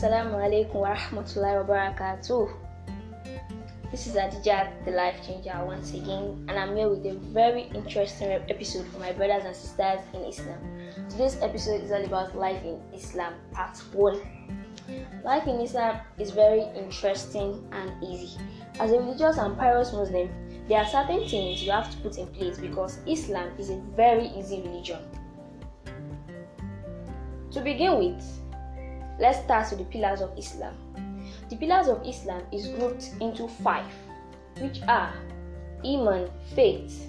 Assalamu alaikum wa rahmatullahi wa barakatuh. This is Adija, the life changer, once again, and I'm here with a very interesting episode for my brothers and sisters in Islam. Today's episode is all about life in Islam, part 1. Life in Islam is very interesting and easy. As a religious and pious Muslim, there are certain things you have to put in place because Islam is a very easy religion. To begin with, let's start with the pillars of Islam. The pillars of Islam is grouped into five, which are Iman, faith,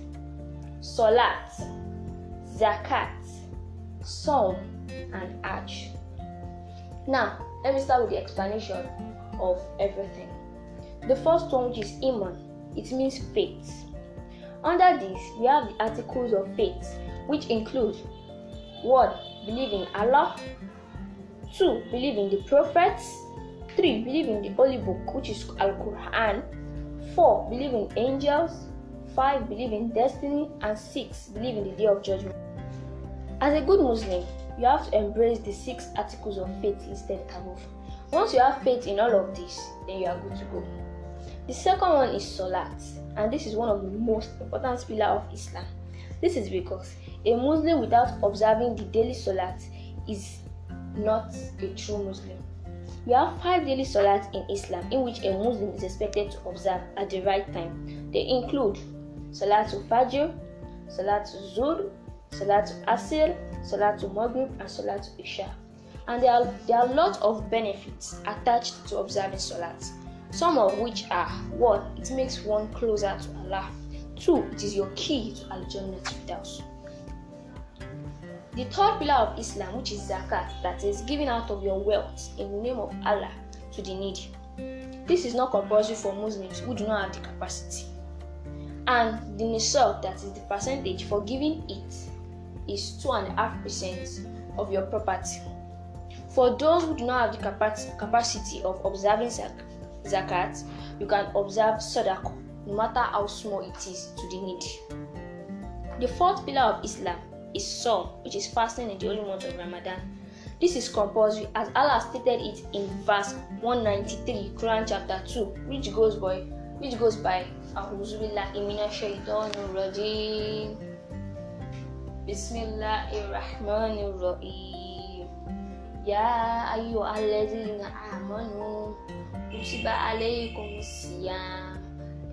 Salat, Zakat, Saum, and Hajj. Now, let me start with the explanation of everything. The first one, which is Iman, it means faith. Under this, we have the articles of faith, which include 1. Believe in Allah, 2. Believe in the prophets, 3. Believe in the Holy Book, which is Al Quran. 4. Believe in angels. 5. Believe in destiny. And 6. Believe in the day of judgment. As a good Muslim, you have to embrace the six articles of faith listed above. Once you have faith in all of these, then you are good to go. The second one is Salat, and this is one of the most important pillars of Islam. This is because a Muslim without observing the daily Salat is not a true Muslim. We have five daily salats in Islam in which a Muslim is expected to observe at the right time. They include Salatul Fajr, Salatul Zuhr, Salatul Asr, Salatul Maghrib, and Salatul Isha. And there are, there are a lot of benefits attached to observing Salat, some of which are 1. It makes one closer to Allah. 2. It is your key to Al Jannah. The third pillar of Islam, which is zakat, that is giving out of your wealth in the name of Allah to the needy. This is not compulsory for Muslims who do not have the capacity. And the nisab, that is the percentage for giving it, is 2.5% of your property. For those who do not have the capacity of observing zakat, you can observe sadaqah, no matter how small it is to the needy. The fourth pillar of Islam is Saum, which is fasting in the holy month of Ramadan. This is compulsory as Allah stated it in verse 193, Quran chapter 2, which goes by which goes by rajim. Bismillahirrahmanirrahim. Ya ayyuhalladzina amanu kutiba alaikumus siyam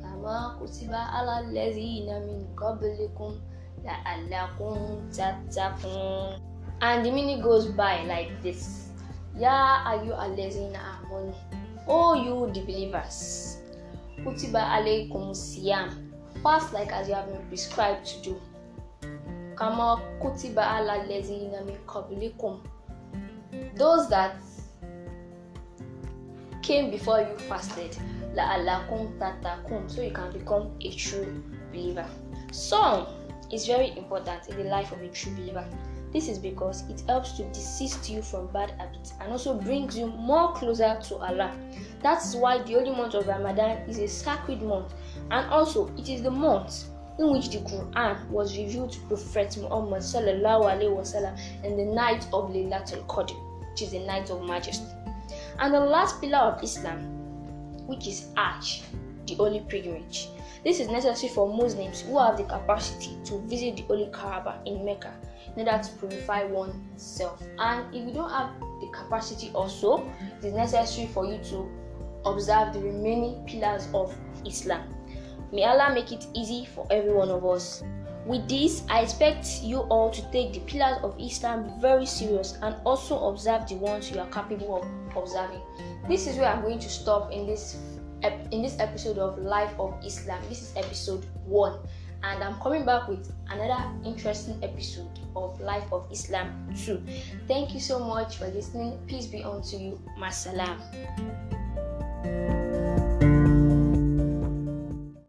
kama kutiba alal ladzina min qablikum and the meaning goes by like this. Ya ayu alezina amoni. Oh you the believers. Kutiba alaykum siyam. Fast like as you have been prescribed to do. Kama kutiba ala lezina min qablikum. Those that came before you fasted. La alakum tatakum. So you can become a true believer. So is very important in the life of a true believer. This is because it helps to desist you from bad habits and also brings you more closer to Allah. That's why the holy month of Ramadan is a sacred month, and also it is the month in which the Quran was revealed to Prophet Muhammad wasallam in the night of Laylatul Qadr, which is the night of majesty. And the last pillar of Islam, which is Hajj, the holy pilgrimage. This is necessary for Muslims who have the capacity to visit the Holy Kaaba in Mecca in order to purify oneself. And if you don't have the capacity also, it is necessary for you to observe the remaining pillars of Islam. May Allah make it easy for every one of us. With this, I expect you all to take the pillars of Islam very serious and also observe the ones you are capable of observing. This is where I'm going to stop in this in this episode of Life of Islam. This is episode 1 and I'm coming back with another interesting episode of Life of Islam 2. Thank you so much for listening. Peace be unto you. Masalam.